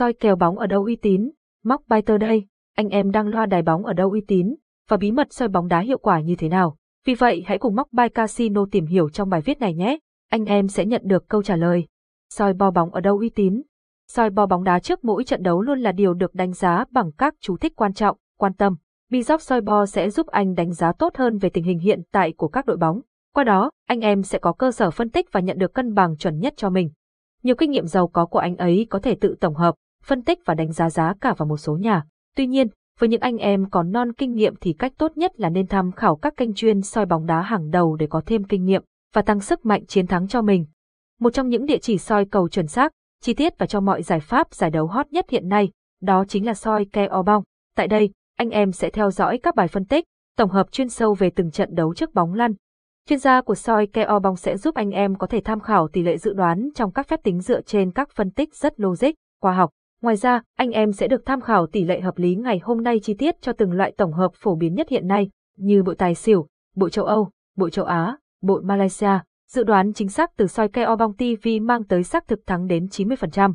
soi kèo bóng ở đâu uy tín, móc bài tờ đây, anh em đang loa đài bóng ở đâu uy tín, và bí mật soi bóng đá hiệu quả như thế nào. Vì vậy hãy cùng móc bài casino tìm hiểu trong bài viết này nhé, anh em sẽ nhận được câu trả lời. Soi bo bóng ở đâu uy tín? Soi bo bóng đá trước mỗi trận đấu luôn là điều được đánh giá bằng các chú thích quan trọng, quan tâm. Bizop soi bo sẽ giúp anh đánh giá tốt hơn về tình hình hiện tại của các đội bóng. Qua đó, anh em sẽ có cơ sở phân tích và nhận được cân bằng chuẩn nhất cho mình. Nhiều kinh nghiệm giàu có của anh ấy có thể tự tổng hợp, phân tích và đánh giá giá cả vào một số nhà. Tuy nhiên, với những anh em còn non kinh nghiệm thì cách tốt nhất là nên tham khảo các kênh chuyên soi bóng đá hàng đầu để có thêm kinh nghiệm và tăng sức mạnh chiến thắng cho mình. Một trong những địa chỉ soi cầu chuẩn xác, chi tiết và cho mọi giải pháp giải đấu hot nhất hiện nay, đó chính là soi ke o bong. Tại đây, anh em sẽ theo dõi các bài phân tích, tổng hợp chuyên sâu về từng trận đấu trước bóng lăn. Chuyên gia của soi ke o bong sẽ giúp anh em có thể tham khảo tỷ lệ dự đoán trong các phép tính dựa trên các phân tích rất logic, khoa học. Ngoài ra, anh em sẽ được tham khảo tỷ lệ hợp lý ngày hôm nay chi tiết cho từng loại tổng hợp phổ biến nhất hiện nay, như bộ tài xỉu, bộ châu Âu, bộ châu Á, bộ Malaysia. Dự đoán chính xác từ soi keo bong TV mang tới xác thực thắng đến 90%.